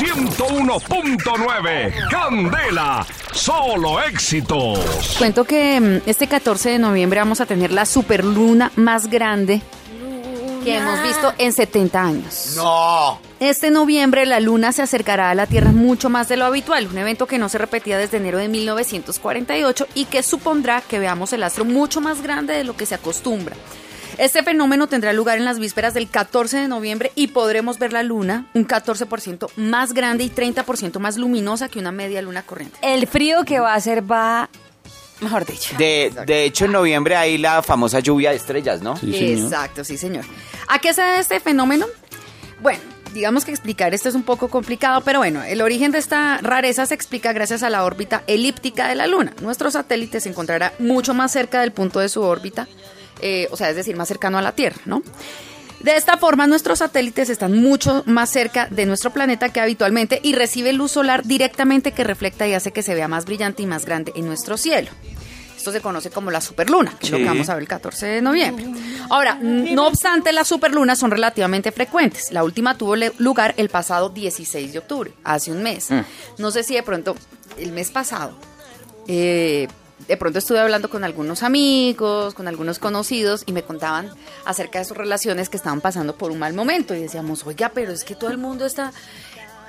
101.9. Candela, solo éxitos. Cuento que mm, este 14 de noviembre vamos a tener la superluna más grande que hemos visto en 70 años. No. Este noviembre la luna se acercará a la Tierra mucho más de lo habitual, un evento que no se repetía desde enero de 1948 y que supondrá que veamos el astro mucho más grande de lo que se acostumbra. Este fenómeno tendrá lugar en las vísperas del 14 de noviembre y podremos ver la luna un 14% más grande y 30% más luminosa que una media luna corriente. El frío que va a hacer va, mejor dicho. De, de hecho, en noviembre hay la famosa lluvia de estrellas, ¿no? Sí. Exacto, sí, señor. ¿A qué se debe este fenómeno? Bueno, digamos que explicar esto es un poco complicado, pero bueno, el origen de esta rareza se explica gracias a la órbita elíptica de la Luna. Nuestro satélite se encontrará mucho más cerca del punto de su órbita, eh, o sea, es decir, más cercano a la Tierra, ¿no? De esta forma, nuestros satélites están mucho más cerca de nuestro planeta que habitualmente y recibe luz solar directamente que refleja y hace que se vea más brillante y más grande en nuestro cielo. Esto se conoce como la superluna, que es lo que vamos a ver el 14 de noviembre. Ahora, no obstante, las superlunas son relativamente frecuentes. La última tuvo lugar el pasado 16 de octubre, hace un mes. No sé si de pronto, el mes pasado, eh, de pronto estuve hablando con algunos amigos, con algunos conocidos y me contaban acerca de sus relaciones que estaban pasando por un mal momento y decíamos, oiga, pero es que todo el mundo está...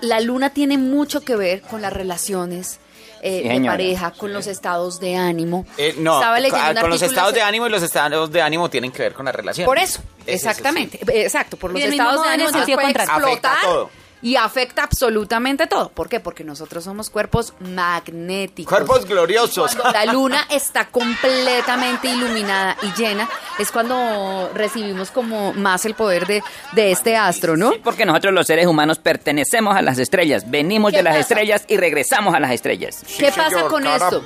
La luna tiene mucho que ver con las relaciones eh, Sí, de pareja, con los estados de ánimo. Eh, no, Estaba leyendo con, un con los estados de ánimo y los estados de ánimo tienen que ver con la relación. Por eso, Es eso, exactamente. Exacto, por los estados de ánimo se puede explotar Afecta todo. Y afecta absolutamente todo. ¿Por qué? Porque nosotros somos cuerpos magnéticos. Cuerpos gloriosos. Cuando la luna está completamente iluminada y llena, es cuando recibimos como más el poder de, de este astro, ¿no? Sí, porque nosotros los seres humanos pertenecemos a las estrellas, venimos ¿Qué de las pasa? estrellas y regresamos a las estrellas. ¿Qué pasa con esto?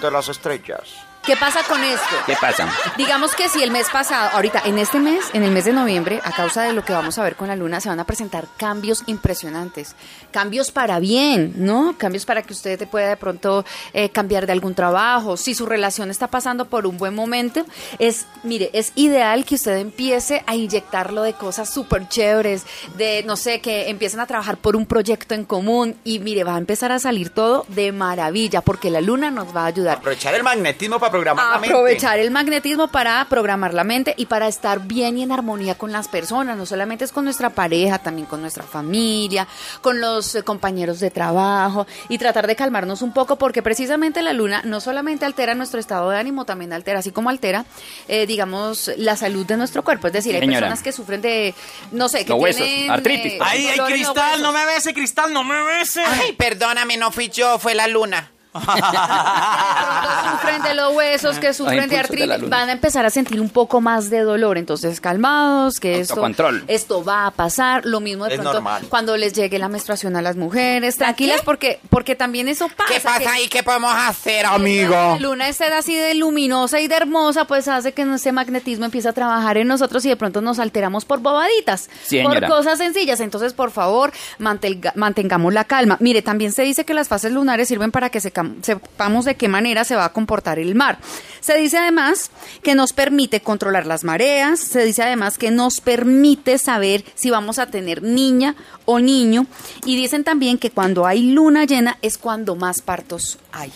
de las estrellas. ¿Qué pasa con esto? ¿Qué pasa? Digamos que si el mes pasado, ahorita en este mes, en el mes de noviembre, a causa de lo que vamos a ver con la luna, se van a presentar cambios impresionantes. Cambios para bien, ¿no? Cambios para que usted te pueda de pronto eh, cambiar de algún trabajo. Si su relación está pasando por un buen momento, es, mire, es ideal que usted empiece a inyectarlo de cosas súper chéveres, de, no sé, que empiecen a trabajar por un proyecto en común y mire, va a empezar a salir todo de maravilla, porque la luna nos va a ayudar Aprovechar el magnetismo para programar la mente. aprovechar el magnetismo para programar la mente y para estar bien y en armonía con las personas, no solamente es con nuestra pareja, también con nuestra familia, con los eh, compañeros de trabajo y tratar de calmarnos un poco porque precisamente la luna no solamente altera nuestro estado de ánimo, también altera, así como altera, eh, digamos, la salud de nuestro cuerpo. Es decir, hay señora. personas que sufren de, no sé, que Los huesos, tienen, artritis, eh, por ¡Ay, ay, dolor en los Cristal! ¡No me bese, Cristal! ¡No me bese! Ay, perdóname, no fui yo, fue la luna. Pronto sufren de los huesos, que sufren de la artritis, van a empezar a sentir un poco más de dolor. Entonces, calmados, que esto, esto va a pasar. Lo mismo de Es pronto normal. cuando les llegue la menstruación a las mujeres. Tranquilas, porque, porque también eso pasa. ¿Qué pasa ahí? ¿Qué podemos hacer, La amigo? luna estar así de luminosa y de hermosa, pues hace que ese magnetismo empiece a trabajar en nosotros y de pronto nos alteramos por bobaditas, Sí, por cosas sencillas. Entonces, por favor, mantengamos la calma. Mire, también se dice que las fases lunares sirven para que secam- sepamos de qué manera se va a comportar el mar. Se dice además que nos permite controlar las mareas, se dice además que nos permite saber si vamos a tener niña o niño y dicen también que cuando hay luna llena es cuando más partos hay.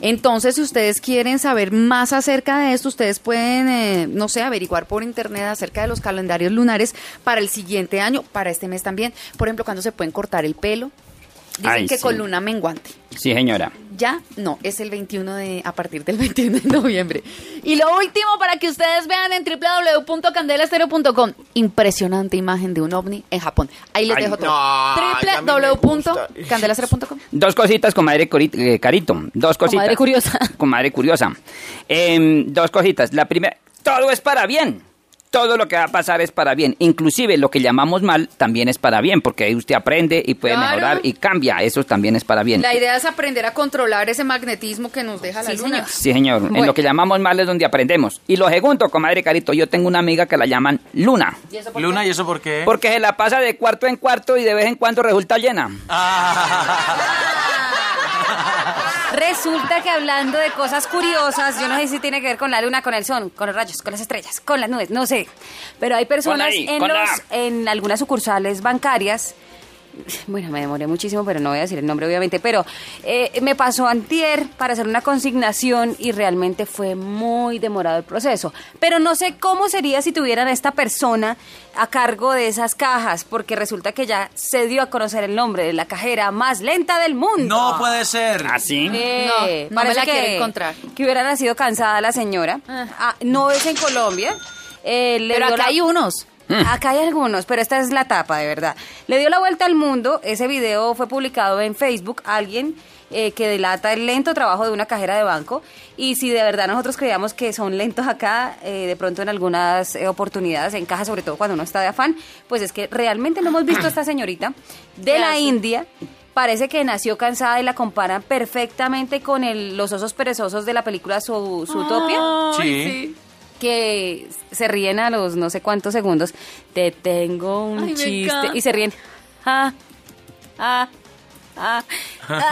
Entonces, si ustedes quieren saber más acerca de esto, ustedes pueden, eh, no sé, averiguar por internet acerca de los calendarios lunares para el siguiente año, para este mes también. Por ejemplo, cuando se pueden cortar el pelo. Dicen Ay, que sí. con luna menguante. Sí, señora. Ya, no, es el 21 de, a partir del 21 de noviembre. Y lo último, para que ustedes vean en www.candelastereo.com, impresionante imagen de un ovni en Japón. Ahí les Ay, dejo todo. no, www.candelastereo.com. Dos cositas, comadre Cori- eh, Carito. Dos cositas. Comadre curiosa. Comadre curiosa. Em, dos cositas. La primera, todo es para bien. Todo lo que va a pasar es para bien. Inclusive lo que llamamos mal también es para bien, porque ahí usted aprende y puede Claro. mejorar y cambia. Eso también es para bien. La idea es aprender a controlar ese magnetismo que nos deja la luna. señor. Sí, señor. En lo que llamamos mal es donde aprendemos. Y lo segundo, comadre Carito, yo tengo una amiga que la llaman Luna. ¿Y eso por Luna, qué? ¿y eso por qué? Porque se la pasa de cuarto en cuarto y de vez en cuando resulta llena. Resulta que hablando de cosas curiosas, yo no sé si tiene que ver con la luna, con el sol, con los rayos, con las estrellas, con las nubes, no sé. Pero hay personas ahí, en, los, en algunas sucursales bancarias bueno, me demoré muchísimo, pero no voy a decir el nombre obviamente, pero eh, me pasó antier para hacer una consignación y realmente fue muy demorado el proceso. Pero no sé cómo sería si tuvieran a esta persona a cargo de esas cajas, porque resulta que ya se dio a conocer el nombre de la cajera más lenta del mundo. No puede ser. ¿Así? Eh, No, no me la que, quiero encontrar. Que hubiera nacido cansada la señora. Ah, no es en Colombia. Eh, le Pero acá la- hay unos. Acá hay algunos, pero esta es la tapa, de verdad. Le dio la vuelta al mundo. Ese video fue publicado en Facebook. Alguien eh, que delata el lento trabajo de una cajera de banco. Y si de verdad nosotros creíamos que son lentos acá, eh, de pronto en algunas eh, oportunidades, en caja, sobre todo cuando uno está de afán, pues es que realmente no hemos visto a esta señorita de la India. Parece que nació cansada y la comparan perfectamente con el- los osos perezosos de la película Su- Zootopia Sí. Que se ríen a los no sé cuántos segundos. Te tengo un Ay, chiste. Y se ríen. Ah, ah. Ah,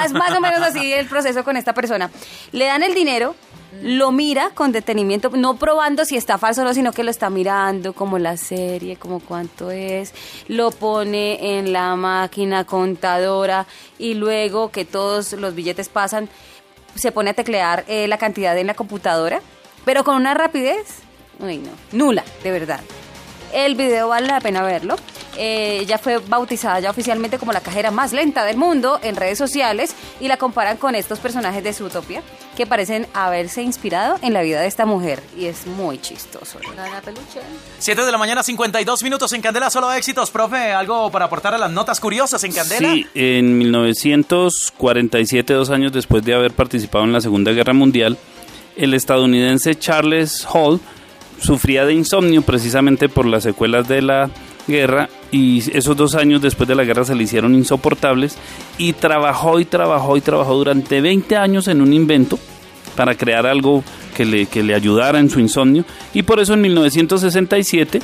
Es más o menos así el proceso con esta persona. Le dan el dinero, lo mira con detenimiento, no probando si está falso o no, sino que lo está mirando como la serie, como cuánto es, lo pone en la máquina contadora y luego que todos los billetes pasan, se pone a teclear eh, la cantidad en la computadora, pero con una rapidez, uy no, nula, de verdad. El video vale la pena verlo. Eh, ella fue bautizada ya oficialmente como la cajera más lenta del mundo en redes sociales y la comparan con estos personajes de Zootopia que parecen haberse inspirado en la vida de esta mujer y es muy chistoso. ¿verdad? 7 de la mañana, 52 minutos en Candela, solo éxitos. Profe, ¿algo para aportar a las notas curiosas en Candela? Sí, en 1947, dos años después de haber participado en la Segunda Guerra Mundial, el estadounidense Charles Hall sufría de insomnio precisamente por las secuelas de la guerra y esos dos años después de la guerra se le hicieron insoportables y trabajó y trabajó y trabajó durante 20 años en un invento para crear algo que le, que le ayudara en su insomnio y por eso en 1967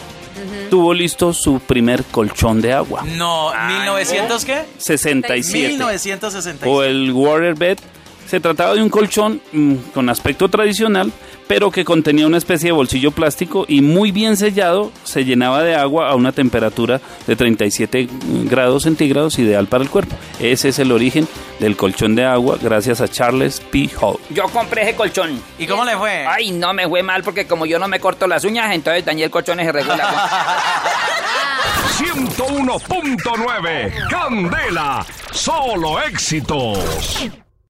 tuvo listo su primer colchón de agua. No, ¿1900 qué? 67 1967. o el waterbed. Se trataba de un colchón mm, con aspecto tradicional, pero que contenía una especie de bolsillo plástico y muy bien sellado, se llenaba de agua a una temperatura de 37 grados centígrados, ideal para el cuerpo. Ese es el origen del colchón de agua, gracias a Charles P. Hall. Yo compré ese colchón. ¿Y cómo le fue? Ay, no me fue mal porque como yo no me corto las uñas, entonces dañé el colchón ese regular. 101.9 Candela, solo éxitos.